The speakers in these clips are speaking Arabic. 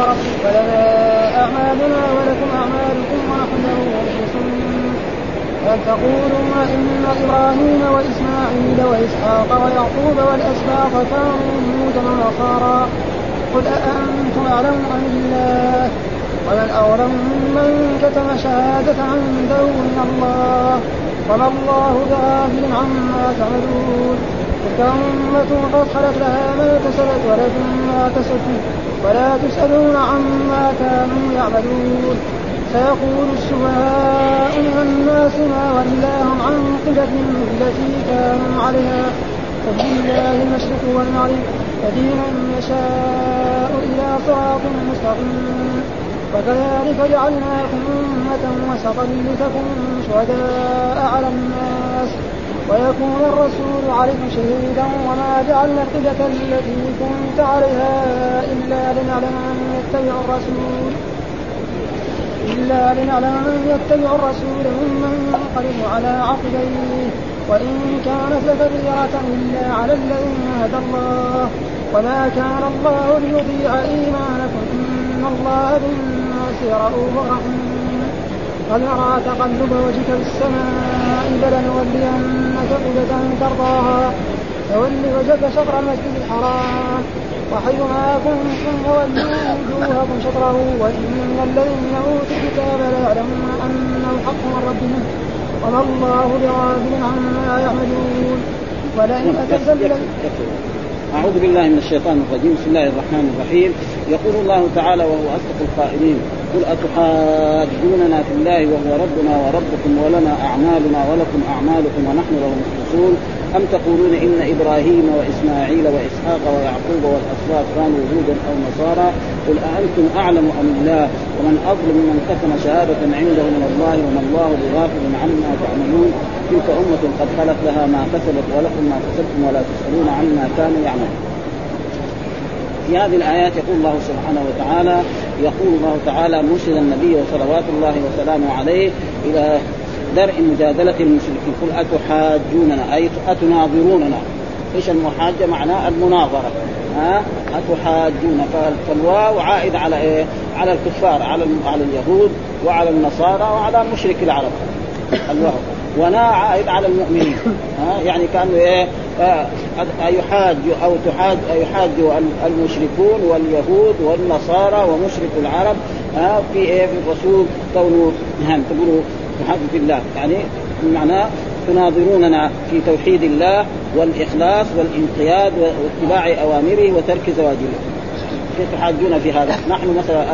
وربك لنا أعمالنا ولكم أعمالكم ونحن له مخلصون بل تقولون إن إبراهيم وإسماعيل وإسحاق ويعقوب والأسباط كانوا هودا ونصارى. قل أأنتم أعلم أم الله ومن أظلم من كتم شهادة عنده من الله. وما الله بغافل عما تعملون. تلك أمة قد خلت لها ما كسبت ولكم ما كسبتم ولا تسألون عما كانوا يعملون. سيقول السفهاء من الناس ما ولاهم عن قبلتهم التي كانوا عليها. فلله المشرق والمغرب يهدي من يشاء إلى صراط مستقيم. وكذلك جعلناكم أمة وسطا لتكونوا شهداء على الناس. ويكون الرسول عليكم شهيدا وما جعلنا القبلة التي كنت عليها إلا لنعلم من يتبع الرسول. إلا لنعلم من يتبع الرسول ممن ينقلب على عقبيه. وإن كانت لكبيرة إلا على الذين هدى الله. وما كان الله ليضيع إيمانكم. إن الله بالناس رؤوف رحيم. قد نرى تقلب وجهك في السماء فلنولينك قبلة ترضاها فول وجهك شطر المسجد الحرام. وحيثما كنتم فولوا وجوهكم شطره. وإن الذين أوتوا الكتاب ليعلمون أنه الحق من ربهم وما الله بغافل عما يعملون. ولئن أتيت أعوذ بالله من الشيطان الرجيم. بسم الله الرحمن الرحيم. يقول الله تعالى وهو أصدق القائلين قل أتحاجوننا في الله وهو ربنا وربكم ولنا أعمالنا ولكم أعمالكم ونحن له مخلصون. أم تقولون إن إبراهيم وإسماعيل وإسحاق ويعقوب والأسباط كانوا هودا أو نصارى؟ قل أأنتم أعلم أم الله ومن أظلم من كتم شهادة عنده من الله وما الله بغافل عما تعملون. تلك أمة قد خلت لها ما كسبت ولكم ما كسبتم ولا تسألون عما كانوا يعملون. في هذه الآيات يقول الله سبحانه وتعالى يقول الله تعالى مرشد النبي صلوات الله وسلامه عليه إلى درء مجادلة المشركين قل أتحاجوننا؟ أي أتناظروننا؟ إيش المحاجة؟ معناه المناظرة. ها؟ أتحاجون. فالواو عائد على إيه؟ على الكفار على على اليهود وعلى النصارى وعلى مشرك العرب. الواو ونا عائد على المؤمنين. ها؟ يعني كانوا إيه؟ يحاج أو تحاج يحاج المشركون واليهود والنصارى ومشرك العرب ها في إيه؟ في الرسول كونه نعم تقولوا تحاج في الله. يعني معناه تناظروننا في توحيد الله والإخلاص والانقياد واتباع أوامره وترك زواجره كيف تحاجون في هذا؟ نحن مثلا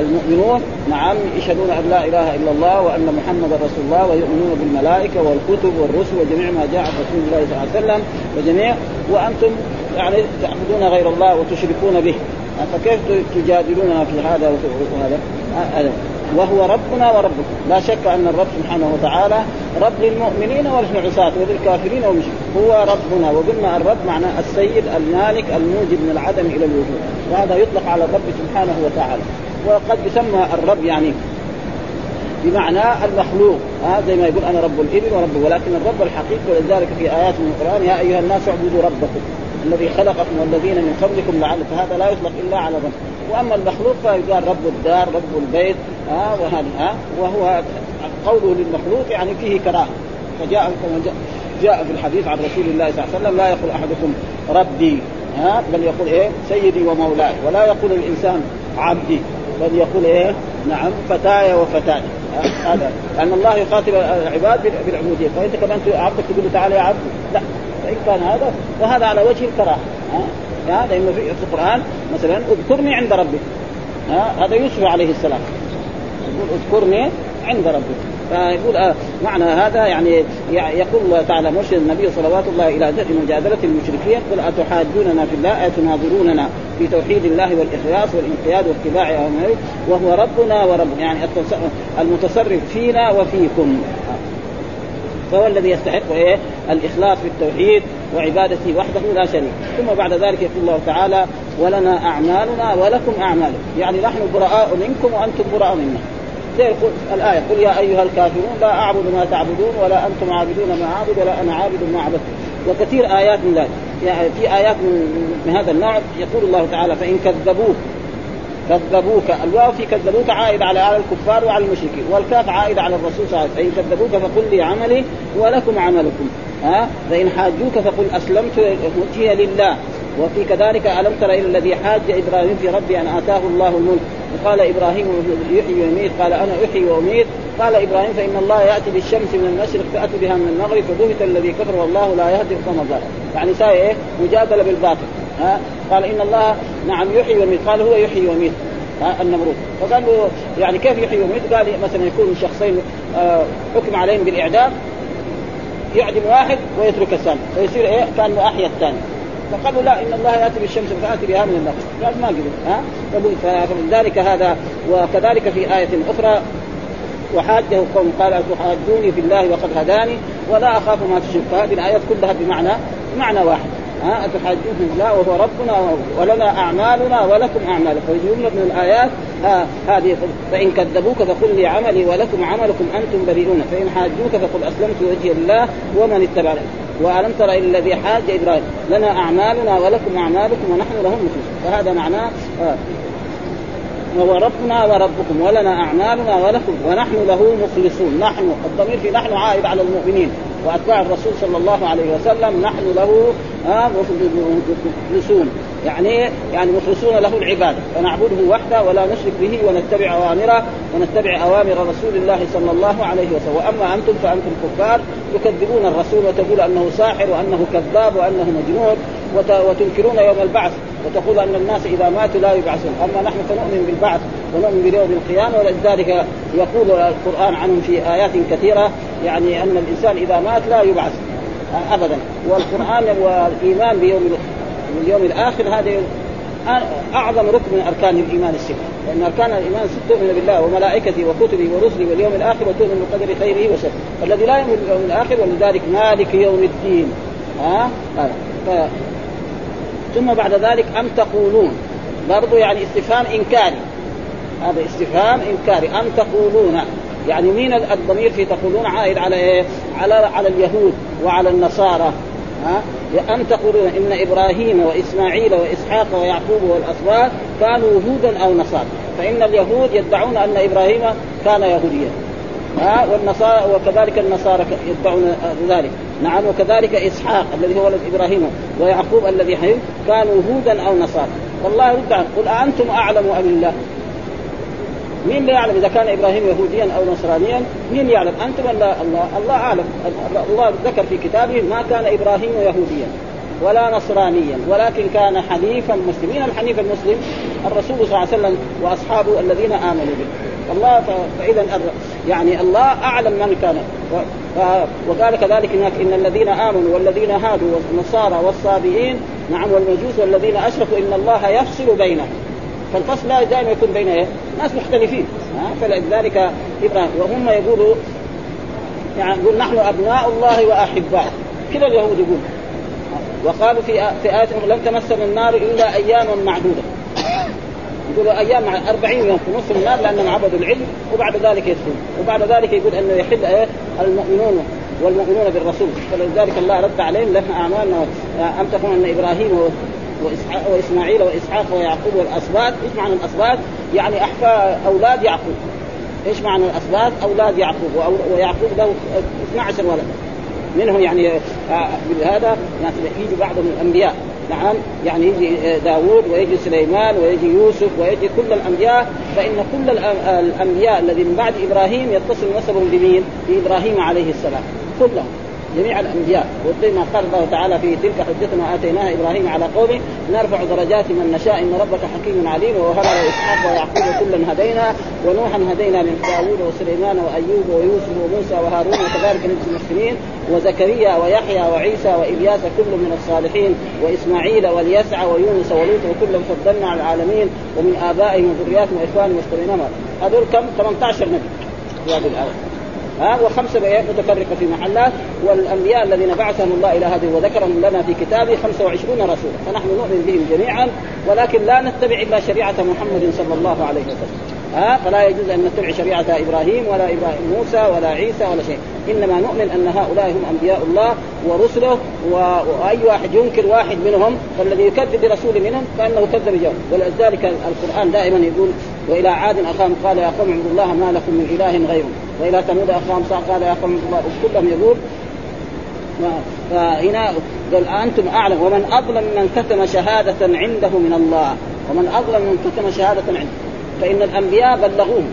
المؤمنون نعم يشهدون أن لا إله إلا الله وأن محمدا رسول الله ويؤمنون بالملائكة والكتب والرسل وجميع ما جاء رسول الله صلى الله عليه وسلم وجميع وأنتم يعني تعبدون غير الله وتشركون به. فكيف تجادلوننا في هذا وهذا؟ هذا؟ وهو ربنا وربكم. لا شك أن الرب سبحانه وتعالى رب للمؤمنين وللعصاة وللكافرين والمشركين هو ربنا. وقلنا الرب معناه السيد المالك الموجب من العدم إلى الوجود. وهذا يطلق على الرب سبحانه وتعالى. وقد يسمى الرب يعني بمعنى المخلوق. ها زي ما يقول أنا رب الإبل ورب ولكن الرب الحقيقي ولذلك في آيات من القرآن يا أيها الناس اعبدوا ربكم الذي خلقكم والذين من قبلكم لعلكم فهذا لا يطلق إلا على الرب وأما المخلوق فيقال رب الدار رب البيت ها وهذا ها وهو قوله للمخلوق يعني فيه كراهة. فجاء جاء في الحديث عن رسول الله صلى الله عليه وسلم لا يقول أحدكم ربي ها بل يقول إيه؟ سيدي ومولاي. ولا يقول الإنسان عبدي. بل يقول إيه؟ نعم فتاي وفتاي هذا. لأن الله يخاطب العباد بالعبودية. فإنت كمان عبدك تقول تعالى يا عبد. لا. فإن كان هذا وهذا على وجه الكراهة. ها لأنه في القرآن مثلا اذكرني عند ربك ها هذا يوسف عليه السلام. يقول اذكرني عند ربك فيقول آه معنى هذا يعني يقول الله تعالى مرشد النبي صلوات الله إلى مجادلة المشركين قل أتحاجوننا في الله أتناظروننا في توحيد الله والإخلاص والانقياد واتباع اوامره وهو ربنا ورب يعني المتصرف فينا وفيكم. فهو الذي يستحق إيه؟ الإخلاص في التوحيد وعبادته وحده لا شريك. ثم بعد ذلك يقول الله تعالى ولنا أعمالنا ولكم أعمالكم. يعني نحن براء منكم وأنتم براء منا. زي الآية قل يا أيها الكافرون لا أعبد ما تعبدون ولا أنتم عابدون ما أعبد ولا أنا عابد ما عبدتم وكثير آيات من ذلك. يعني في آيات من, هذا النوع يقول الله تعالى فإن كذبوك كذبوك الواو في كذبوك عائد على على الكفار وعلى المشركين والكاف عائد على الرسول صلى الله عليه وسلم. فإن كذبوك فقل لي عملي ولكم عملكم. ها؟ فإن حاجوك فقل أسلمت وجهي لله. وفي كذلك ألم تر إلى الذي حاج إبراهيم في ربي أن آتاه الله الملك؟ وقال إبراهيم يحيي ويميت قال أنا أحيي وأميت. قال إبراهيم فإن الله يأتي بالشمس من المشرق فاتي بها من المغرب فبهت الذي كفر والله لا يهدي القوم الظالمين. يعني ساي إيه؟ مجادلة بالباطل. ها؟ قال إن الله نعم يحيي ويميت. قال هو يحيي ويميت. النمرود. فقال له يعني كيف يحيي ويميت؟ قال مثلا يكون شخصين آه، حكم عليهم بالإعدام يعدم واحد ويترك الثاني. فيصير إيه؟ كأنه أحيا الثاني. فقالوا لا إن الله يأتي بالشمس فآتي بها من النقص. قال ما قدر ها؟ فلذلك هذا وكذلك في آية أخرى وحاجه قوم قال أتحاجوني في الله وقد هداني ولا أخاف ما تشرك. فهذه الآيات كلها بمعنى بمعنى واحد. ها اتحاجون الله وهو ربنا ولنا أعمالنا ولكم أعمالكم. فجمله من الآيات هذه فإن كذبوك فقل لي عملي ولكم عملكم أنتم بريئون. فإن حاجوك فقل أسلمت وجهي لله ومن اتبعني وألم تر إلى الذي حاج إبراهيم؟ لنا أعمالنا ولكم أعمالكم ونحن له مخلصون فهذا معناه آه وهو ربنا وربكم. ولنا أعمالنا ولكم ونحن له مخلصون. نحن الضمير في نحن عائد على المؤمنين. وأتباع الرسول صلى الله عليه وسلم نحن له مخلصون. يعني يعني مخلصون له العبادة. فنعبده وحده ولا نشرك به ونتبع أوامره ونتبع أوامر رسول الله صلى الله عليه وسلم. وأما أنتم فأنتم كفار تكذبون الرسول وتقول أنه ساحر وأنه كذاب وأنه مجنون وتنكرون يوم البعث. وتقول أن الناس إذا ماتوا لا يبعثون. أما نحن فنؤمن بالبعث ونؤمن بيوم القيامة ولذلك يقول القرآن عنهم في آيات كثيرة يعني أن الإنسان إذا مات لا يبعث ابدا. والقرآن والإيمان بيوم اليوم الآخر هذه أعظم ركن من أركان الإيمان السته، لأن أركان الإيمان السته تؤمن بالله وملائكته وكتبه ورسله واليوم الآخر وتؤمن بقدر خيره وشره، الذي لا يؤمن باليوم الآخر ولذلك مالك يوم الدين. ها؟ ف... ثم بعد ذلك أم تقولون؟ برضو يعني استفهام إنكاري. هذا استفهام إنكاري. أم تقولون؟ يعني مين الضمير في تقولون عائد على إيه؟ على على اليهود وعلى النصارى. ها؟ أم تقولون إن إبراهيم وإسماعيل وإسحاق ويعقوب والأسباط كانوا هودا أو نصارى. فإن اليهود يدعون أن إبراهيم كان يهوديا. ها والنصارى وكذلك النصارى يدعون ذلك. نعم وكذلك إسحاق الذي هو ولد إبراهيم ويعقوب الذي حي كانوا هودا أو نصارى. والله يرد عنه قل أأنتم أعلم أم الله مين لا يعلم؟ إذا كان إبراهيم يهوديا أو نصرانيا مين يعلم؟ أنتم ولا الله؟ الله أعلم. الله ذكر في كتابه ما كان إبراهيم يهوديا. ولا نصرانيا ولكن كان حنيفا مسلمين الحنيف المسلم الرسول صلى الله عليه وسلم وأصحابه الذين آمنوا به. الله فاذا يعني الله أعلم من كان. وقال كذلك هناك إن الذين آمنوا والذين هادوا والنصارى والصابئين نعم والمجوس والذين أشركوا إن الله يفصل بينهم. فالفصل لا دائما يكون بين إيه؟ ناس مختلفين. فلذلك إبراهيم وهم يقولوا يعني يقول نحن أبناء الله وأحباؤه. كذا اليهود يقول وقالوا في آية لن تمسنا النار إلا أياما معدودة يقولوا أيام 40 يوم في نصف النار لأنهم عبدوا العلم وبعد ذلك يدخلون وبعد ذلك يقول أنه يحل إيه المؤمنون والمؤمنون بالرسول فلذلك الله رد عليهم لنا أعمالنا أم تكون أن إبراهيم وإسماعيل وإسحاق ويعقوب والأسباط، إيش معنى الأسباط؟ يعني احفاد أولاد يعقوب. إيش معنى الأسباط؟ أولاد يعقوب ويعقوب له 12 ولد. منهم يعني هذا يعني يجي بعضهم الأنبياء نعم يعني يجي داوود ويجي سليمان ويجي يوسف ويجي كل الأنبياء فإن كل الأنبياء الذي من بعد إبراهيم يتصل نسبهم بمين؟ بإبراهيم عليه السلام كلهم جميع الأنبياء. ما قال الله تعالى في تلك حجتنا آتيناها إبراهيم على قومه نرفع درجات من نشاء إن ربك حكيم عليم ووهب إسحاق ويعقوب كلا هدينا ونوحا هدينا من داوود وسليمان وأيوب ويوسف وموسى وهارون وكذلك نجزي المحسنين وزكريا ويحيى وعيسى وإلياس كل من الصالحين وإسماعيل واليسع ويونس ولوط وكلا فضلنا على العالمين ومن آبائهم وذرياتهم وإخوانهم واصطفيناهم هذول كم؟ 18 نبي. في هذه الآية. ها وخمسه متفرقة في محلات والأنبياء الذين بعثهم الله إلى هذه وذكرهم لنا في كتابه 25 رسولا. فنحن نؤمن بهم جميعا ولكن لا نتبع إلا شريعة محمد صلى الله عليه وسلم. ها فلا يجوز أن نتبع شريعة إبراهيم ولا إبراهيم موسى ولا عيسى ولا شيء. إنما نؤمن أن هؤلاء هم أنبياء الله ورسله وأي واحد ينكر واحد منهم فالذي يكذب برسول منهم كأنه كذب جواب ولذلك القرآن دائما يقول وإلى عاد أخاهم قال يا قوم اعبدوا الله ما لكم من إله غيره. وإلى ثمود أخاهم قال يا قوم اعبدوا الله. كلهم يقول فهنا قال أنتم أعلم. ومن أظلم من كتم شهادة عنده من الله. ومن أظلم من كتم شهادة عنده. فإن الأنبياء بلغوهم.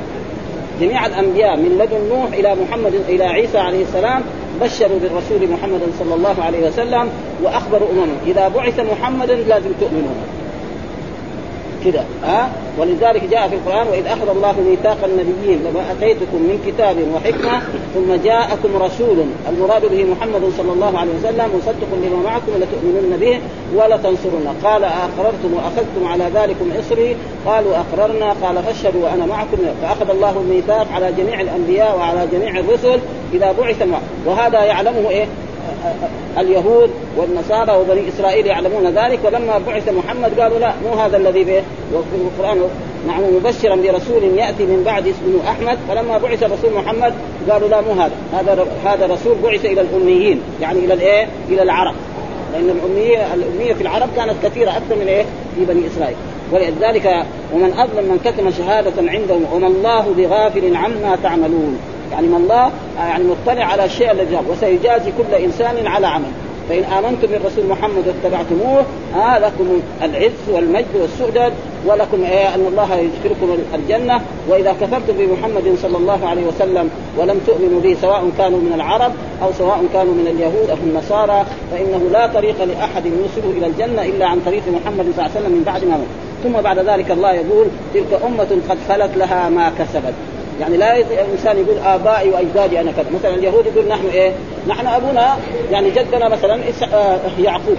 جميع الأنبياء من لدن نوح إلى محمد إلى عيسى عليه السلام بشروا بالرسول محمد صلى الله عليه وسلم وأخبروا اممهم إذا بعث محمد لازم تؤمنوا. كذا ها؟ ولذلك جاء في القرآن وإذ أخذ الله ميثاق النبيين لما أتيتكم من كتاب وحكمة ثم جاءكم رسول المراد به محمد صلى الله عليه وسلم مصدق لما معكم لتؤمنن به ولتنصرن قال أقررتم وأخذتم على ذلكم إصري؟ قالوا أقررنا. قال فاشهدوا وأنا معكم. فأخذ الله الميثاق على جميع الأنبياء وعلى جميع الرسل إذا بعث وهذا يعلمه إيه؟ اليهود والنصارى وبني إسرائيل يعلمون ذلك ولما بعث محمد قالوا لا مو هذا الذي به. وفي القرآن نعم مبشرا برسول يأتي من بعد اسمه أحمد فلما بعث الرسول محمد قالوا لا مو هذا. هذا هذا رسول بعث إلى الأميين يعني إلى الإيه؟ إلى العرب. لأن الأمية الأمية في العرب كانت كثيرة أكثر من إيه؟ في بني إسرائيل. ولذلك ومن أظلم من كتم شهادة عندهم وما الله بغافل عما تعملون. يعني من الله يعني مطلع على الشيء الذي وسيجازي كل إنسان على عمل. فإن آمنتم بالرسول محمد واتبعتموه آه لكم العز والمجد والسؤدد ولكم إيه أن الله يدخلكم الجنة. وإذا كفرتم بمحمد صلى الله عليه وسلم ولم تؤمنوا به سواء كانوا من العرب أو سواء كانوا من اليهود أو النصارى فإنه لا طريق لأحد يوصله إلى الجنة إلا عن طريق محمد صلى الله عليه وسلم من بعد ما ثم بعد ذلك الله يقول تلك أمة قد خلت لها ما كسبت. يعني لا الإنسان يقول آبائي وأجدادي أنا كذا. مثلا اليهود يقول نحن إيه؟ نحن أبونا يعني جدنا مثلا آه، يعقوب.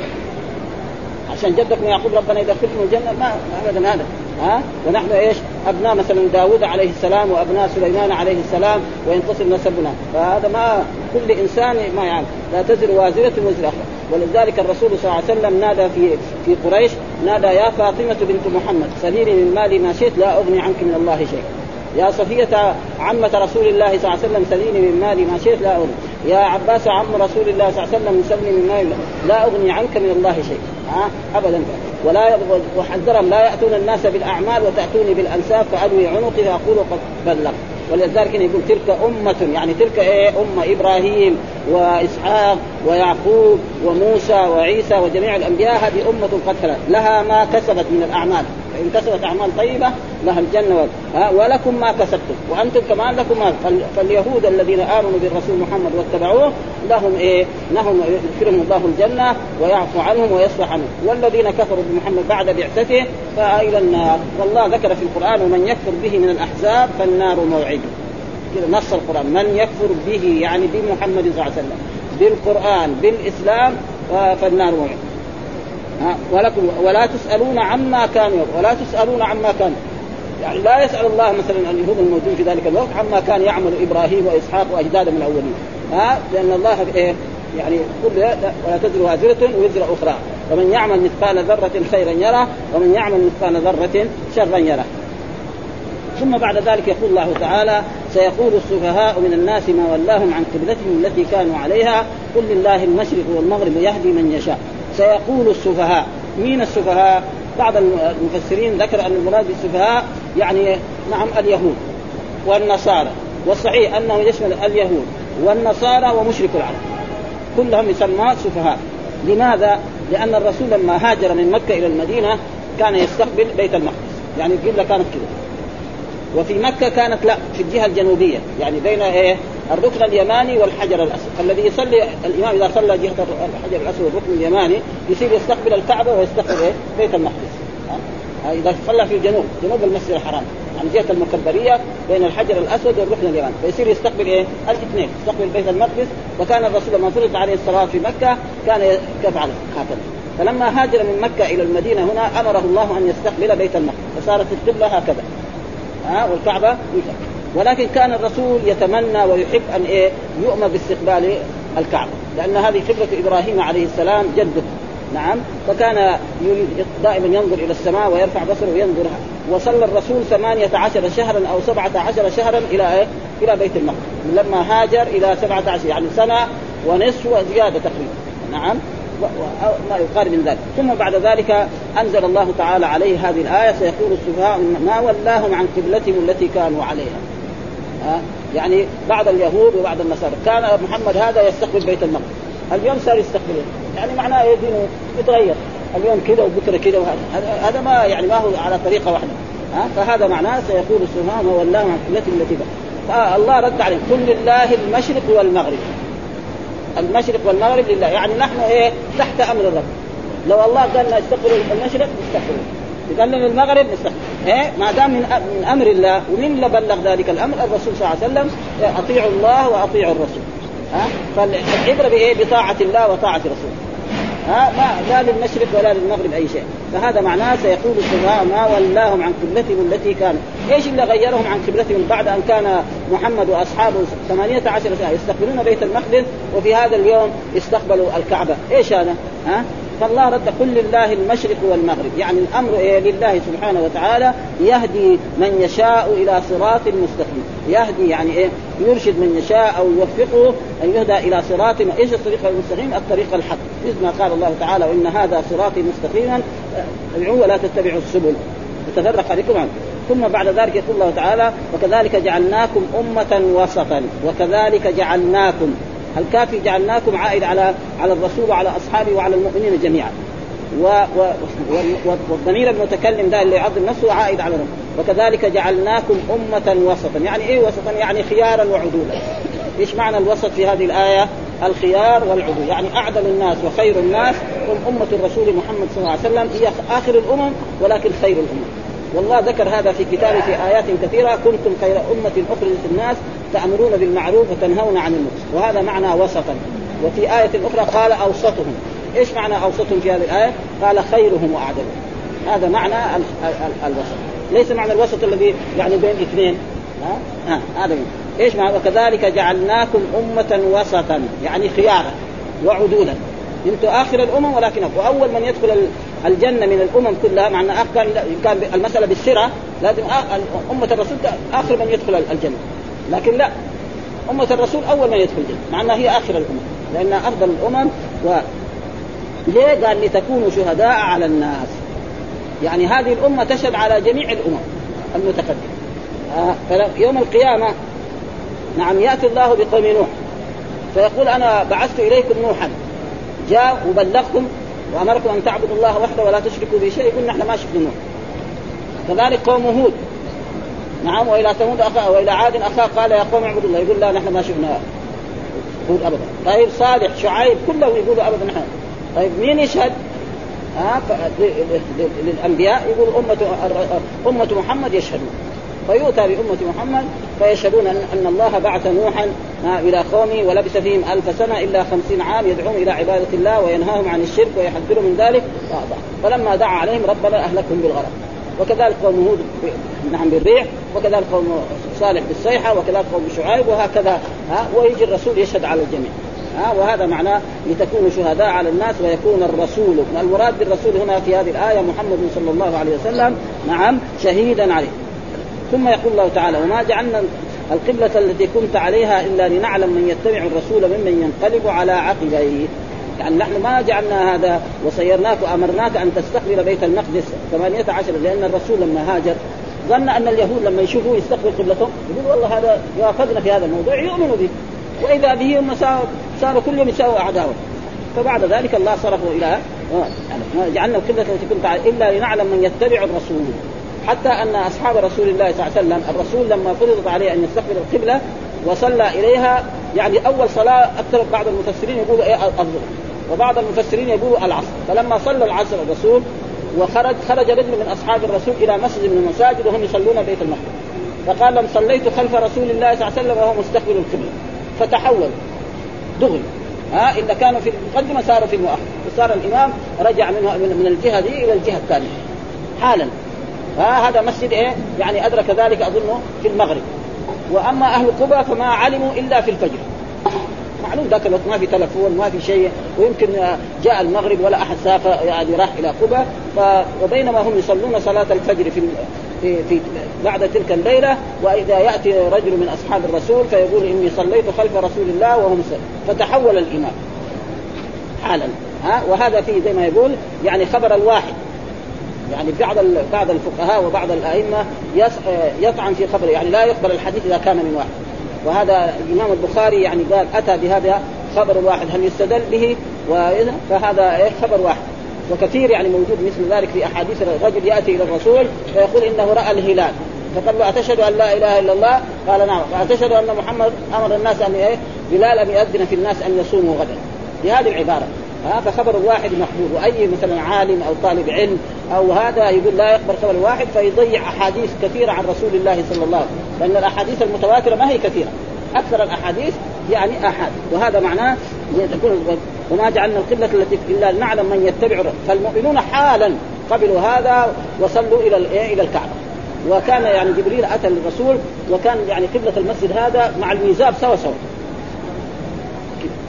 عشان جدكم يعقوب ربنا يدخلكم الجنة. ما ابدا هذا. ها؟ ونحن إيش؟ أبناء مثلا داوود عليه السلام وأبناء سليمان عليه السلام وينتصر نسبنا. فهذا ما كل إنسان ما يعني لا تزر وازرة وزر أخرى. ولذلك الرسول صلى الله عليه وسلم نادى في في قريش نادى يا فاطمة بنت محمد سليني من مالي ما شئت لا أغني عنك من الله شيئا. يا صفية عمة رسول الله صلى الله عليه وسلم سليني من مالي. ما شئت لا أغني. يا عباس عم رسول الله صلى الله عليه وسلم سلني من مالي. لا أغني عنك من الله شيء ها؟ أبدا. ولا وحذرهم. لا يأتون الناس بالأعمال وتأتوني بالأنساب فأدوي عنقي فأقول قد بلغ ولذلك يقول تلك أمة يعني تلك إيه؟ أمة إبراهيم وإسحاق ويعقوب وموسى وعيسى وجميع الأنبياء هذه أمة قد لها ما كسبت من الأعمال. فإن كسبت أعمال طيبة لها الجنة ها ولكم ما كسبتم. وأنتم كمان لكم ما فاليهود الذين آمنوا بالرسول محمد واتبعوه لهم إيه؟ لهم يذكرهم الله الجنة ويعفو عنهم ويصفح عنهم. والذين كفروا بمحمد بعد بعثته فإلى النار. والله ذكر في القرآن ومن يكفر به من الأحزاب فالنار موعده. نص القرآن. من يكفر به يعني بمحمد صلى الله عليه وسلم. بالقرآن بالإسلام فالنار موعده. ولكم ولا تسألون عما كانوا ولا تسألون عما كانوا. يعني لا يسأل الله مثلا اليهود الموجودين في ذلك الوقت عما كان يعمل إبراهيم وإسحاق وأجداد من الأولين. ها لأن الله إيه يعني كل ولا تزر وازرة وزر أخرى. ومن يعمل مثقال ذرة خيرا يره ومن يعمل مثقال ذرة شرا يره. ثم بعد ذلك يقول الله تعالى سيقول السفهاء من الناس ما ولاهم عن قبلتهم التي كانوا عليها قل لله المشرق والمغرب يهدي من يشاء. سيقول السفهاء. مين السفهاء؟ بعض المفسرين ذكر أن المراد بالسفهاء يعني نعم اليهود والنصارى. والصحيح أنه يشمل اليهود والنصارى ومشرك العرب. كلهم يسمى سفهاء. لماذا؟ لأن الرسول لما هاجر من مكة إلى المدينة كان يستقبل بيت المقدس. يعني القبله كانت كذا وفي مكة كانت لا في الجهة الجنوبية. يعني بين إيه؟ الركن اليماني والحجر الأسود. الذي يصلي الإمام إذا صلى جهة الحجر الأسود الركن اليماني يصير يستقبل الكعبة ويستقبل إيه؟ بيت المقدس. إذا صلى في الجنوب جنوب المسجد الحرام عن جهة المكبرية بين الحجر الأسود والركن اليماني. فيصير يستقبل إيه؟ الاثنين يستقبل بيت المقدس. وكان الرسول لما فرض عليه الصلاة في مكة كان يفعل هكذا فلما هاجر من مكة إلى المدينة هنا أمره الله أن يستقبل بيت المقدس. فصارت القبلة هكذا. ها؟ والكعبة يتقبل. ولكن كان الرسول يتمنى ويحب أن إيه يؤمر باستقبال الكعبة. لأن هذه قبله إبراهيم عليه السلام جده نعم. فكان يريد دائما ينظر إلى السماء ويرفع بصره وينظر. وصلى الرسول ثمانية عشر شهرا أو سبعة عشر شهرا إلى إيه؟ إلى بيت المقدس. لما هاجر سبعة عشر يعني سنة ونصف وزيادة تقريبا. نعم. ما يقارب من ذلك. ثم بعد ذلك أنزل الله تعالى عليه هذه الآية. سيقول السفهاء ما ولاهم عن قبلتهم التي كانوا عليها. ها؟ يعني بعض اليهود وبعض النصارى. كان محمد هذا يستقبل بيت المقدس. اليوم صار يستقبله يعني معناه إيه؟ دينه يتغير. اليوم كذا وبكرة كذا هذا ما يعني ما هو على طريقة واحدة. ها؟ فهذا معناه سيقول ما ولاهم عن قبلتهم التي فالله رد عليهم قل لله المشرق والمغرب. المشرق والمغرب لله. يعني نحن إيه؟ تحت أمر الرب. لو الله قال لنا استقبلوا المشرق نستقبله لنا المغرب إيه؟ ما دام من من أمر الله ومن اللي بلغ ذلك الأمر؟ الرسول صلى الله عليه وسلم أطيعوا الله وأطيعوا الرسول. ها؟ فالعبرة بإيه؟ بطاعة الله وطاعة رسوله ها؟ ما لا للمشرق ولا للمغرب أي شيء. فهذا معناه سيقول السفهاء ما ولاهم عن قبلتهم التي كانوا إيش اللي غيرهم عن قبلتهم بعد أن كان محمد وأصحابه 18 سنه يستقبلون بيت المقدس وفي هذا اليوم استقبلوا الكعبة؟ إيش هذا؟ ها؟ فالله رد كل لله المشرق والمغرب. يعني الأمر إيه؟ لله سبحانه وتعالى يهدي من يشاء إلى صراط مستقيم. يهدي يعني إيه؟ يرشد من يشاء أو يوفقه أن يهدى إلى صراط إيش الطريق المستقيم؟ الطريق الحق. مثل ما قال الله تعالى وإن هذا صراطي مستقيما. ادعوه ولا تتبعوا السبل. وتفرق بكم عنه. ثم بعد ذلك يقول الله تعالى وكذلك جعلناكم أمة وسطا. وكذلك جعلناكم الكافي جعلناكم عائد على على الرسول وعلى أصحابه وعلى المؤمنين جميعا؟ و و والضمير المتكلم ده اللي يعظم نفسه عائد على رب وكذلك جعلناكم أمة وسطا. يعني إيه وسطا؟ يعني خيارا وعدولا. إيش معنى الوسط في هذه الآية؟ الخيار والعدول يعني أعدل الناس وخير الناس هم أمة الرسول محمد صلى الله عليه وسلم. هي آخر الأمم ولكن خير الأمم. والله ذكر هذا في كتابه في آيات كثيرة. كنتم خير أمة أخرجت الناس تأمرون بالمعروف وتنهون عن المنكر. وهذا معنى وسطا. وفي آية أخرى قال أوسطهم. إيش معنى أوسطهم في هذه الآية؟ قال خيرهم وأعدلهم. هذا معنى ال ال ال الوسط. ليس معنى الوسط الذي يعني بين اثنين. ها؟ ها هذا إيش معنى؟ وكذلك جعلناكم أمة وسطا. يعني خيارا وعدولا. أنتم آخر الأمم ولكن واول من يدخل الجنة من الأمم كلها مع أن كان المسألة بالسرة لازم أمة الرسول آخر من يدخل الجنة. لكن لا. أمة الرسول أول من يدخل الجنة مع أنها هي آخر الأمم لانها أفضل الأمم و ليه؟ قال لتكونوا شهداء على الناس. يعني هذه الأمة تشهد على جميع الأمم المتقدمة. آه يوم القيامة نعم يأتي الله بقوم نوح فيقول أنا بعثت إليكم نوحا جاء وبلغكم وأمركم أن تعبدوا الله وحده ولا تشركوا به شيء يقول نحن ما شفنا نوح. كذلك قوم هود نعم وإلى ثمود اخاه وإلى عاد أخاه قال يا قوم اعبدوا الله. يقول لا نحن ما شفنا هود أبدا. طيب صالح شعيب كلهم يقولوا أبدا نحن. طيب مين يشهد؟ ها للأنبياء يقول أمة أمة محمد يشهدون. فيؤتى بأمة محمد فيشهدون أن الله بعث نوحا إلى قومه ولبث فيهم ألف سنة إلا خمسين عام يدعوهم إلى عبادة الله وينهاهم عن الشرك ويحذرهم من ذلك. فلما دعا عليهم ربنا أهلكهم بالغرق. وكذلك قوم هود نعم بالريح وكذلك قوم صالح بالصيحة وكذلك قوم شعيب وهكذا ها ويجي الرسول يشهد على الجميع ها وهذا معناه لتكونوا شهداء على الناس ويكون الرسول المراد بالرسول هنا في هذه الآية محمد صلى الله عليه وسلم نعم شهيدا عليه. ثم يقول الله تعالى وما جعلنا القبلة التي كنت عليها إلا لنعلم من يتبع الرسول ممن ينقلب على عقبيه. يعني نحن ما جعلنا هذا وسيرناك وأمرناك أن تستقبل بيت المقدس 18 لأن الرسول لما هاجر ظن أن اليهود لما يشوفوه يستقبل قبلتهم يقول والله هذا وافقنا في هذا الموضوع يؤمنوا به. وإذا به هم صاروا كل يوم يساووا أعداءهم. فبعد ذلك الله صرفه إلى يعني جعلنا القبلة التي كنت إلا لنعلم من يتبع الرسول. حتى أن أصحاب رسول الله صلى الله عليه وسلم الرسول لما فرضت عليه أن يستقبل القبلة وصلى إليها يعني أول صلاة أكثر بعض المفسرين يقولوا إيه الظهر. وبعض المفسرين يقولوا العصر. فلما صلى العصر الرسول وخرج خرج رجل من أصحاب الرسول إلى مسجد من المساجد وهم يصلون بيت المقدس. فقال لهم صليت خلف رسول الله صلى الله عليه وسلم وهو مستقبل القبلة. فتحول. دغري. ها اذا كانوا في المقدمه صاروا في المؤخر وصار الإمام رجع منه من الجهة دي إلى الجهة الثانية. حالا. فهذا مسجد إيه؟ يعني أدرك ذلك أظنه في المغرب. وأما أهل قبى فما علموا إلا في الفجر. معلوم ذاك الوقت ما في تلفون ما في شيء. ويمكن جاء المغرب ولا أحد سافر يعني راح إلى قبى. وبينما هم يصلون صلاة الفجر في في, في بعد تلك الليلة. وإذا يأتي رجل من أصحاب الرسول فيقول إني صليت خلف رسول الله مسلم فتحول الإمام. حالا ها؟ وهذا فيه زي ما يقول يعني خبر الواحد. يعني بعض بعض الفقهاء وبعض الأئمة يطعن في خبره. يعني لا يقبل الحديث إذا كان من واحد. وهذا الإمام البخاري يعني قال أتى بهذا خبر واحد هل يستدل به؟ فهذا إيه خبر واحد. وكثير يعني موجود مثل ذلك في أحاديث الرجل يأتي إلى الرسول فيقول إنه رأى الهلال. فقال له أتشهد أن لا إله إلا الله؟ قال نعم. أتشهد أن محمد أمر الناس أن إيه؟ بلال أن يؤذن في الناس أن يصوموا غدا. بهذه العبارة. ها؟ فخبر الواحد مقبول. وأي مثلا عالم أو طالب علم أو هذا يقول لا يقبل خبر الواحد فيضيع أحاديث كثيرة عن رسول الله صلى الله عليه وسلم. لأن الأحاديث المتواترة ما هي كثيرة. أكثر الأحاديث يعني أحاد. وهذا معناه تكون وما جعلنا القبلة التي إلا نعلم من يتبع فالمؤمنون حالا قبلوا هذا وصلوا إلى إلى الكعبة. وكان يعني جبريل أتى للرسول وكان يعني قبلة المسجد هذا مع الميزاب سوا سوا.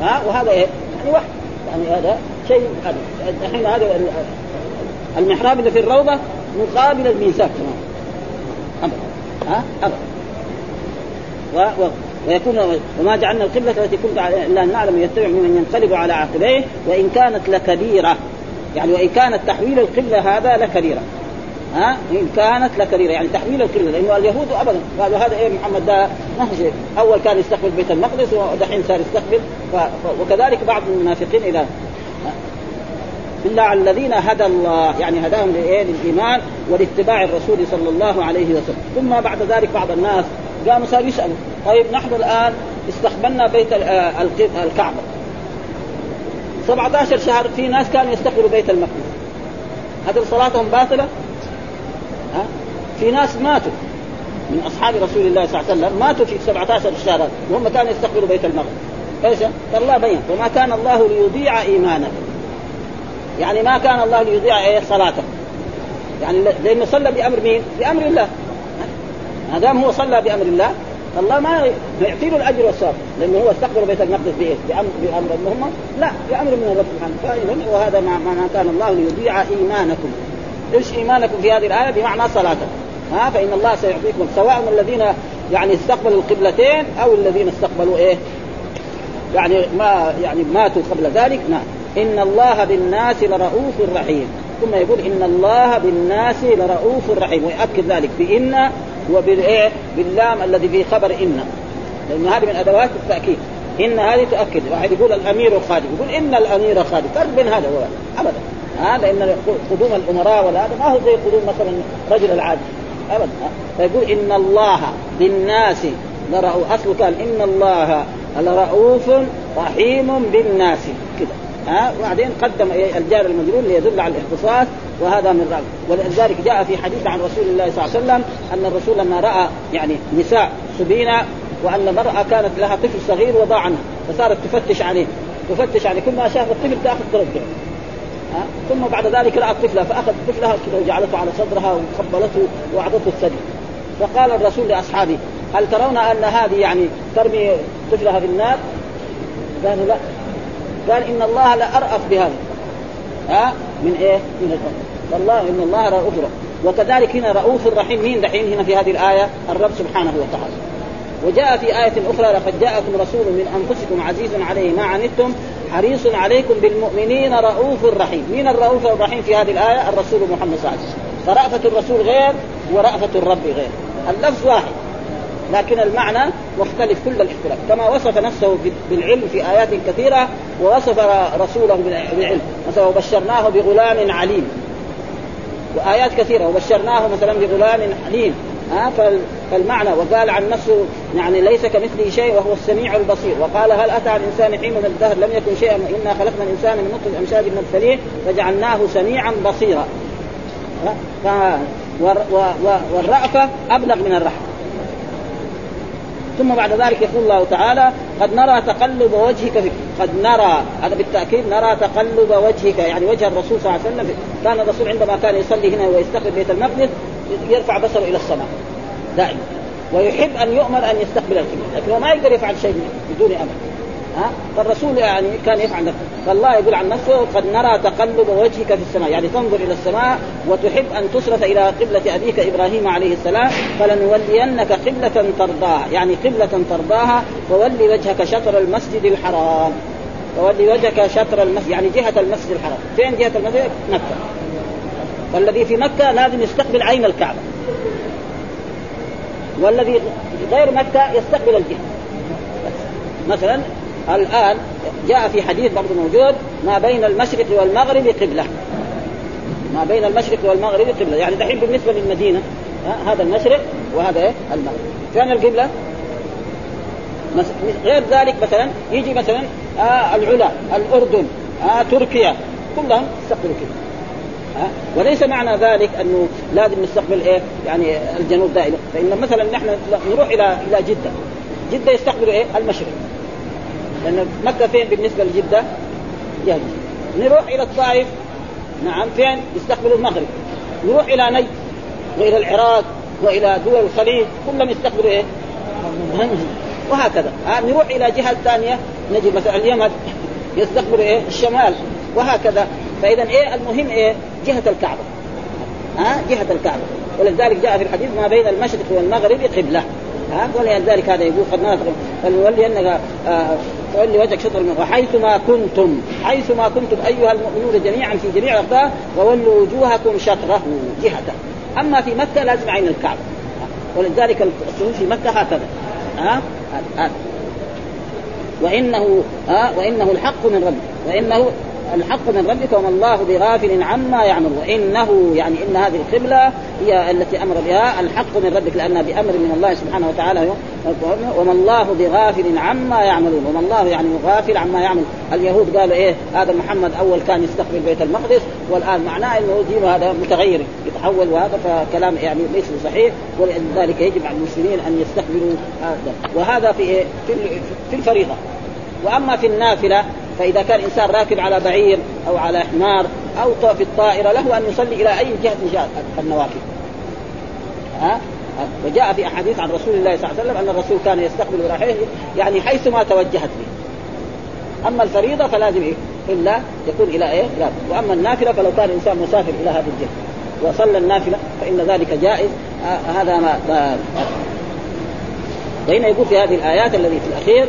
ها؟ وهذا إيه؟ يعني واحد. يعني هذا شيء الحين هذا المحراب اللي في الروضة مقابل الميزاب تمام. ها؟ ابدا. و... و... ويكون وما جعلنا القبلة التي كنت الا ان نعلم يتبع ممن ينقلب على عقبيه وإن كانت لكبيرة. يعني وإن كانت تحويل القبلة هذا لكبيرة. ها؟ إن كانت لكبيرة يعني تحويل القبلة لأنه اليهود ابدا. قالوا هذا إيه محمد ده شيء. أول كان يستقبل بيت المقدس ودحين صار يستقبل. ف... وكذلك بعض المنافقين إلى إلا على الذين هدى الله. يعني هداهم لإيه؟ للإيمان ولاتباع الرسول صلى الله عليه وسلم. ثم بعد ذلك بعض الناس قاموا صاروا يسالوا طيب نحن الآن استقبلنا بيت آه، الكعبة. 17 شهر في ناس كانوا يستقبلوا بيت المقدس. هذه صلاتهم باطلة؟ ها؟ في ناس ماتوا. من أصحاب رسول الله صلى الله عليه وسلم ماتوا في 17 شهر. وهم كانوا يستقبلوا بيت المقدس. إيش؟ الله بين. وما كان الله ليضيع ايمانكم يعني ما كان الله ليضيع إيه؟ صلاتكم يعني لأنه صلى بأمر مين؟ بأمر الله. ما دام هو صلى بأمر الله الله ما يعطي له الأجر والثواب لأنه هو استقبل بيت المقدس بايه؟ بامر بأمر هم لا بأمر من الرب سبحانه فاذا وهذا ما, ما كان الله ليضيع إيمانكم. إيش إيمانكم في هذه الآية؟ بمعنى صلاتكم. ها فإن الله سيعطيكم سواء الذين يعني استقبلوا القبلتين أو الذين استقبلوا إيه؟ يعني ما يعني ماتوا قبل ذلك نعم إن الله بالناس لرؤوف رحيم. ثم يقول إن الله بالناس لرؤوف رحيم. ويؤكد ذلك بان وبالإيه؟ باللام الذي في خبر إن. لأن هذه من أدوات التأكيد. إن هذه تؤكد. واحد يقول الأمير خالد يقول إن الأمير خالد فرق بين هذا وهذا. ابدا. ها؟ لأن قدوم الأمراء ولا هذا ما هو زي قدوم مثلا رجل العادي. ابدا. فيقول إن الله بالناس لرؤوف. اصله كان إن الله لرؤوف رحيم بالناس. كده. ها وبعدين قدم الجار المجرور ليدل على الاختصاص وهذا من رأي. ولذلك جاء في حديث عن رسول الله صلى الله عليه وسلم أن الرسول لما رأى يعني نساء سبينا وأن امراه كانت لها طفل صغير وضاع عنها فصارت تفتش عليه. تفتش عليه كل ما شافت الطفل تأخذ ترجعه ها ثم بعد ذلك رأت طفلها فأخذ طفلها وجعلته على صدرها وقبلته وأعطته الثدي. فقال الرسول لأصحابه هل ترون أن هذه يعني ترمي طفلها في النار؟ قالوا لا. قال إن الله لأرأف بهذا. ها؟ من إيه؟ من الأرض والله إن الله رؤوف وكذلك هنا رؤوف رحيم مين دحين هنا في هذه الآية الرب سبحانه وتعالى. وجاء في آية أخرى لقد جاءكم رسول من أنفسكم عزيز عليه ما عنتم حريص عليكم بالمؤمنين رؤوف رحيم. مين الرؤوف الرحيم في هذه الآية؟ الرسول محمد صلى الله عليه وسلم. فرأفة الرسول غير ورأفة الرب غير. اللفظ واحد. لكن المعنى مختلف كل الاختلاف كما وصف نفسه بالعلم في آيات كثيرة ووصف رسوله بالعلم. مثلا وبشرناه بغلام عليم. وآيات كثيرة وبشرناه مثلا بغلام حليم ها فالمعنى وقال عن نفسه يعني ليس كمثله شيء وهو السميع البصير. وقال هل أتى على الانسان حين من الدهر؟ لم يكن شيئا انا خلقنا الإنسان من نطفة أمشاج نبتليه فجعلناه سميعا بصيرا. ف... والرأفة أبلغ من الرحمة. ثم بعد ذلك يقول الله تعالى قد نرى تقلب وجهك في قد نرى. هذا بالتأكيد نرى تقلب وجهك. يعني وجه الرسول صلى الله عليه وسلم كان الرسول عندما كان يصلي هنا ويستقبل بيت المقدس يرفع بصره إلى السماء دائما. ويحب أن يؤمر أن يستقبل القبلة. لكن هو ما يقدر يفعل شيء بدون أمر. ها؟ فالرسول يعني كان يفعل ذلك فالله يقول عن نفسه قد نرى تقلب وجهك في السماء. يعني تنظر إلى السماء وتحب أن تصرف إلى قبلة أبيك إبراهيم عليه السلام فلنولينك قبلة ترضاها. يعني قبلة ترضاها فولي وجهك شطر المسجد الحرام. فولي وجهك شطر المسجد يعني جهة المسجد الحرام. فين جهة المسجد؟ مكة. فالذي في مكة لازم يستقبل عين الكعبة. والذي غير مكة يستقبل الجهة. مثلا الآن جاء في حديث برضه موجود ما بين المشرق والمغرب قبلة. ما بين المشرق والمغرب قبلة. يعني دحين بالنسبة للمدينة هذا المشرق وهذا إيه؟ المغرب. فين القبلة؟ غير ذلك مثلا يجي مثلا آه العلا الأردن آه تركيا كلهم يستقبلوا كذا وليس معنى ذلك أنه لازم نستقبل إيه؟ يعني الجنوب دائما. فإن مثلا نحن نروح إلى إلى جدة. جدة يستقبلوا إيه؟ المشرق. لأن مكة فين بالنسبة لجدة؟ جهه نروح إلى الطائف. نعم فين؟ يستقبلوا المغرب. نروح إلى نجد وإلى العراق وإلى دول الخليج. كلهم يستقبلوا إيه؟ وهكذا. ها نروح إلى جهة ثانية. نجد مثلا اليمن. يستقبلوا إيه؟ الشمال. وهكذا. فاذا إيه؟ المهم إيه؟ جهة الكعبة. ها؟ جهة الكعبة. ولذلك جاء في الحديث ما بين المشرق والمغرب قبلة. ها؟ ولذلك هذا يقول قد فلنولي أنك آه تولي وجهك شطر من وحيثما كنتم حيثما كنتم أيها المؤمنون جميعا في جميع الاقطار وولوا وجوهكم شطره جهته أما في مكة لازم عين الكعبة. ولذلك الصلاه في مكة هكذا. ها؟ وإنه ها؟ وإنه الحق من ربك وإنه الحق من ربك وما الله بغافل عما يعمل وإنه يعني إن هذه القبلة هي التي أمر بها الحق من ربك لانها بأمر من الله سبحانه وتعالى وما الله بغافل عما يعملون. وما الله يعني غافل عما يعمل اليهود قالوا إيه هذا محمد أول كان يستقبل بيت المقدس والآن معناه إنه دينه هذا متغير يتحول وهذا فكلام يعني ليس صحيح ولذلك يجب على المسلمين أن يستقبلوا هذا. وهذا في إيه؟ في الفريضة. وأما في النافلة فإذا كان إنسان راكب على بعير أو على حمار أو في الطائرة له أن يصلي إلى أي جهة من جهات النوافل ها وجاء في أحاديث عن رسول الله صلى الله عليه وسلم أن الرسول كان يستقبل راحله يعني حيثما توجهت به أما الفريضة فلازم إيه؟ إلا يكون إلى إيه؟ لا. وأما النافلة فلو كان الإنسان مسافر إلى هذه الجهة وصلى النافلة فإن ذلك جائز آه هذا ما, ما وهنا يقول في هذه الآيات الذي في الأخير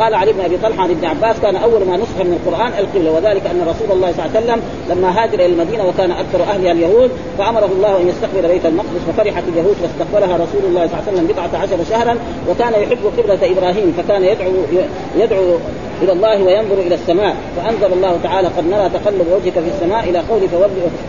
قال علي بن أبي طلحة عن ابن عباس كان أول ما نسخ من القرآن القبلة وذلك أن رسول الله صلى الله عليه وسلم لما هاجر إلى المدينة وكان أكثر اهلها اليهود فأمره الله أن يستقبل بيت المقدس ففرحت اليهود فاستقبلها رسول الله صلى الله عليه وسلم بضعه عشر شهرا وكان يحب قبلة إبراهيم فكان يدعو يدعو إلى الله وينظر إلى السماء. فأنزل الله تعالى قد نرى تقلب وجهك في السماء إلى قول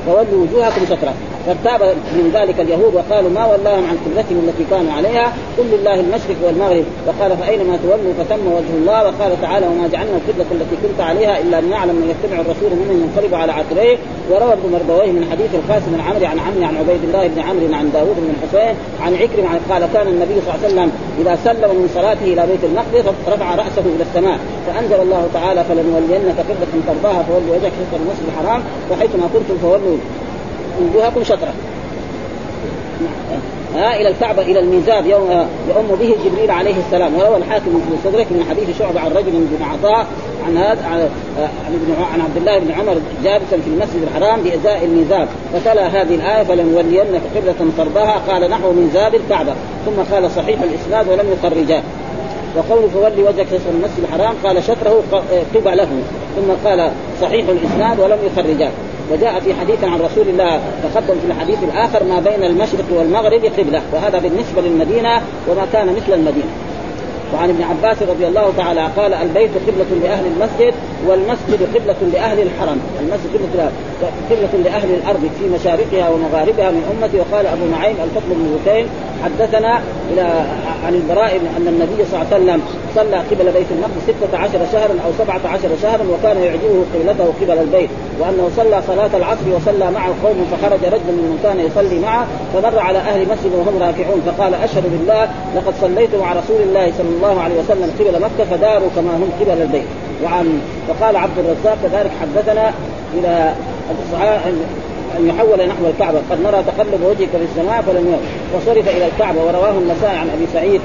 فولوا وجوهكم شطرا فارتاب من ذلك اليهود وقالوا ما ولاهم عن قبلتهم التي كانوا عليها؟ قل لله المشرق والمغرب. وقال فأينما تولوا فتم وجه الله. وقال تعالى وما جعلنا القبلة التي كنت عليها إلا ان يعلم من يتبع الرسول ممن ينقلب على عقبيه. وروى ابن مردويه من حديث القاسم بن عمرو عن عمي عن عبيد الله بن عمرو عن داوود بن الحسين عن عكرمة قال كان النبي صلى الله عليه وسلم إذا سلم من صلاته إلى بيت المقدس رفع رأسه إلى السماء. فانزل الله تعالى فلنولينك قبلة ترضاها فولوا وجهك شطر المسجد الحرام وحيثما كنتم فولوا وجوهكم شطرة. ها إلى الكعبة إلى الميزاب يوم يؤم به جبريل عليه السلام. وروى الحاكم في صدرك من حديث شعبة عن رجل بن عطاء عن هذا عن عن عبد الله بن عمر جالسا في المسجد الحرام بإزاء الميزاب فتلا هذه الآية فلنولينك قبلة ترضاها قال نحو ميزاب الكعبة. ثم قال صحيح الإسناد ولم يخرجاه. وقوله فولي وجهك شطر المسجد الحرام قال شطره قبله ثم قال صحيح الإسناد ولم يخرجاه وجاء في حديث عن رسول الله تقدم في الحديث الآخر ما بين المشرق والمغرب قبلة وهذا بالنسبة للمدينة وما كان مثل المدينة. وعن ابن عباس رضي الله تعالى قال البيت قبلة لأهل المسجد والمسجد قبلة لأهل الحرم. المسجد قبلة قبلة لأهل الأرض في مشارقها ومغاربها من أمتي. وقال أبو نعيم الفضل بن بوتين حدثنا إلى عن البراء أن النبي صلى الله عليه وسلم صلى قبل بيت المقدس ستة عشر شهرا أو سبعة عشر شهرا وكان يعجبه قبلته قبل البيت وأنه صلى صلاة العصر وصلى معه قوم فخرج رجل من كان يصلي معه فمر على أهل مسجد وهم راكعون. فقال أشهد بالله لقد صليت مع رسول الله صلى الله عليه وسلم قبل مكة فداروا كما هم قبل البيت. وعن فقال عبد الرزاق كذلك حدثنا إلى ان يحول نحو الكعبة. قد نرى تقلب وجهك في السماء فلم يرى وصرف إلى الكعبة ورواه النسائي عن أبي سعيد.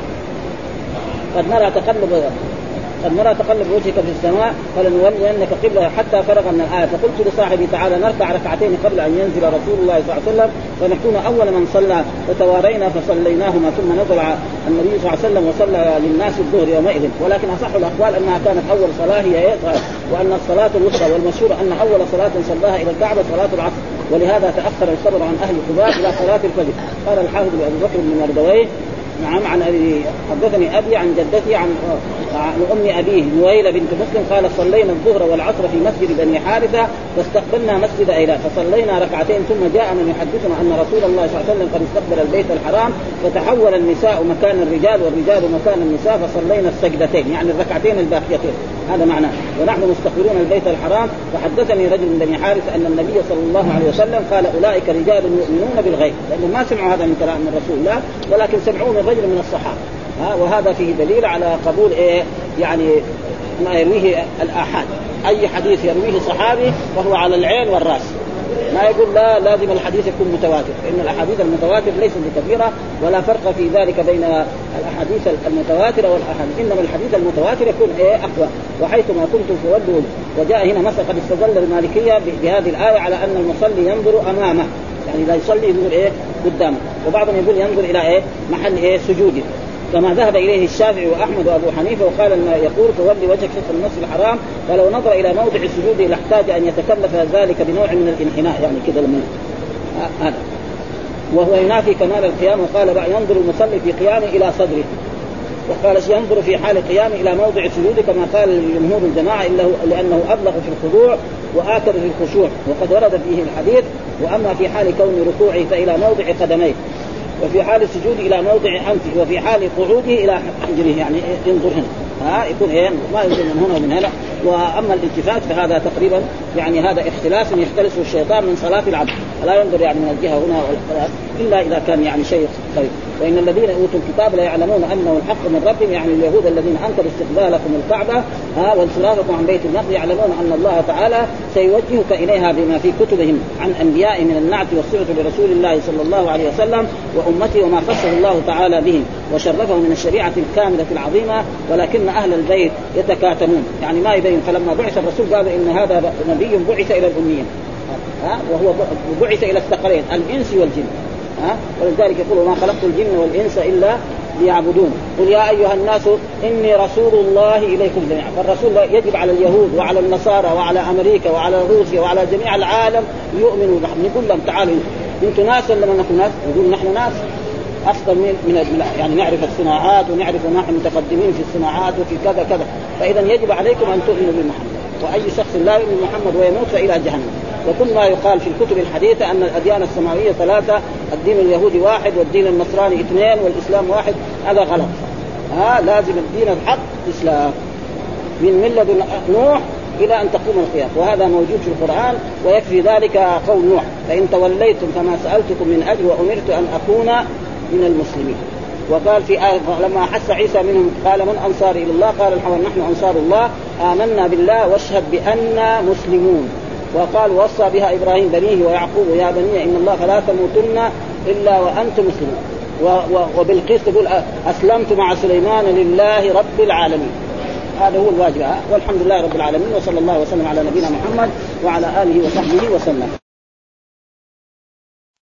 قد نرى تقلب قد تقلب وجهك في السماء فلنولينك قبله حتى فرغ من الآية. فقلت لصاحبي تعالى نركع ركعتين قبل أن ينزل رسول الله صلى الله عليه وسلم فنكون أول من صلى فتوارينا فصليناهما ثم نزل النبي صلى الله عليه وسلم وصلى للناس الظهر يومئذ. ولكن أصح الأقوال أنها كانت أول صلاة هي إيه؟ وأن الصلاة الوسطى والمشهور أن أول صلاة صلاها إلى الكعبة صلاة العصر. ولهذا تأخر الخبر عن أهل قباء إلى صلاة الفجر. قال الحافظ ابي بكر بن مردويه نعم عن أبي حدثني أبي عن جدتي عن عن أم أبيه نويله بنت مسلم قال صلينا الظهر والعصر في مسجد بني حارثة فاستقبلنا مسجد ايلات فصلينا ركعتين ثم جاء من يحدثنا أن رسول الله صلى الله عليه وسلم قد استقبل البيت الحرام فتحول النساء مكان الرجال والرجال مكان النساء فصلينا السجدتين يعني الركعتين الباقيتين. هذا معناه. ونحن مستقبلون البيت الحرام. فحدثني رجل من بني حارث أن النبي صلى الله عليه وسلم قال أولئك رجال يؤمنون بالغيب. لأنهم ما سمعوا هذا من كلام من رسول الله ولكن سمعوه من رجل من الصحابة. ها وهذا فيه دليل على قبول إيه؟ يعني ما يرويه الآحاد. أي حديث يرويه صحابي فهو على العين والرأس. ما يقول لا لازم الحديث يكون متواتر فان الأحاديث المتواتر ليست بكثيره ولا فرق في ذلك بين الأحاديث المتواترة والأحاديث إنما الحديث المتواتر يكون إيه أقوى. وحيثما كنتم فولوا وجاء هنا مثلا قد استدل المالكية بهذه الآية على أن المصلي ينظر أمامه. يعني إذا يصلي ينظر إيه قدامه وبعضهم يقول ينظر إلى إيه محل إيه سجوده. كما ذهب إليه الشافعي وأحمد وأبو حنيفة وقال ان يقول تولي وجهك شطر المسجد الحرام ولو نظر إلى موضع السجود لاحتاج أن يتكلف ذلك بنوع من الانحناء يعني كذا لما هذا. وهو ينافي كمال القيام وقال ينظر المصلي في قيامه إلى صدره. وقال ينظر في حال قيامه إلى موضع السجود كما قال جمهور الجماعة الا لأنه أبلغ في الخضوع وآكد في الخشوع. وقد ورد فيه الحديث وأما في حال كون ركوعه فإلى موضع قدميه. وفي حال السجود إلى موضع انفه وفي حال قعوده إلى حنجره يعني ينظر هنا. ها يكون إيه ما ينظر من هنا ومن هنا. وأما الالتفات فهذا تقريبا يعني هذا اختلاس يختلسه الشيطان من صلاة العبد. لا ينظر يعني من الجهة هنا إلا إذا كان يعني شيء خير. وان الذين أوتوا الكتاب لا يعلمون أنه الحق من ربهم يعني اليهود الذين أنكروا استقبالكم الكعبة ها وانصرافكم عن بيت المقدس يعلمون أن الله تعالى سيوجهك إليها بما في كتبهم عن أنبياء من النعت والصفة لرسول الله صلى الله عليه وسلم وامته وما خصه الله تعالى بهم وشرفه من الشريعة الكاملة العظيمة ولكن أهل البيت يتكاتمون. يعني ما يبين فلما بعث الرسول قالوا إن هذا نبي بعث إلى الأميين ها وهو بعث إلى الثقلين الإنس والجن. ها؟ ولذلك يقول ما خلقت الجن والإنس إلا ليعبدون. قل يا أيها الناس إني رسول الله إليكم جميعا. فالرسول يجب على اليهود وعلى النصارى وعلى أمريكا وعلى روسيا وعلى جميع العالم يؤمنوا بهم نقول لهم تعالوا أنتم ناس ولا ما نحن ناس؟ يقول نحن ناس. افضل من من يعني نعرف الصناعات ونعرف نحن متقدمين في الصناعات وفي كذا كذا. فاذا يجب عليكم أن تؤمنوا بمحمد وأي شخص لا يؤمن بمحمد ويموت فإلى جهنم. وكل ما يقال في الكتب الحديثة أن الأديان السماوية ثلاثة الدين اليهودي واحد والدين النصراني اثنين والإسلام واحد هذا غلط. ها لازم الدين الحق الإسلام. من ملة نوح إلى أن تقوم القيامة. وهذا موجود في القرآن ويكفي ذلك قول نوح. فإن توليتم فما سألتكم من اجر وأمرت أن أكون من المسلمين. وقال في آية لما أحس عيسى منهم قال من أنصاري إلى الله؟ قال الحوار نحن أنصار الله. آمنا بالله واشهد بأننا مسلمون. وقال وصى بها إبراهيم بنيه ويعقوب يا بني إن الله فلا تموتن إلا وأنتم مسلمون. وبالقيس تقول أسلمت مع سليمان لله رب العالمين. هذا هو الواجب والحمد لله رب العالمين وصلى الله وسلم على نبينا محمد وعلى آله وصحبه وسلم.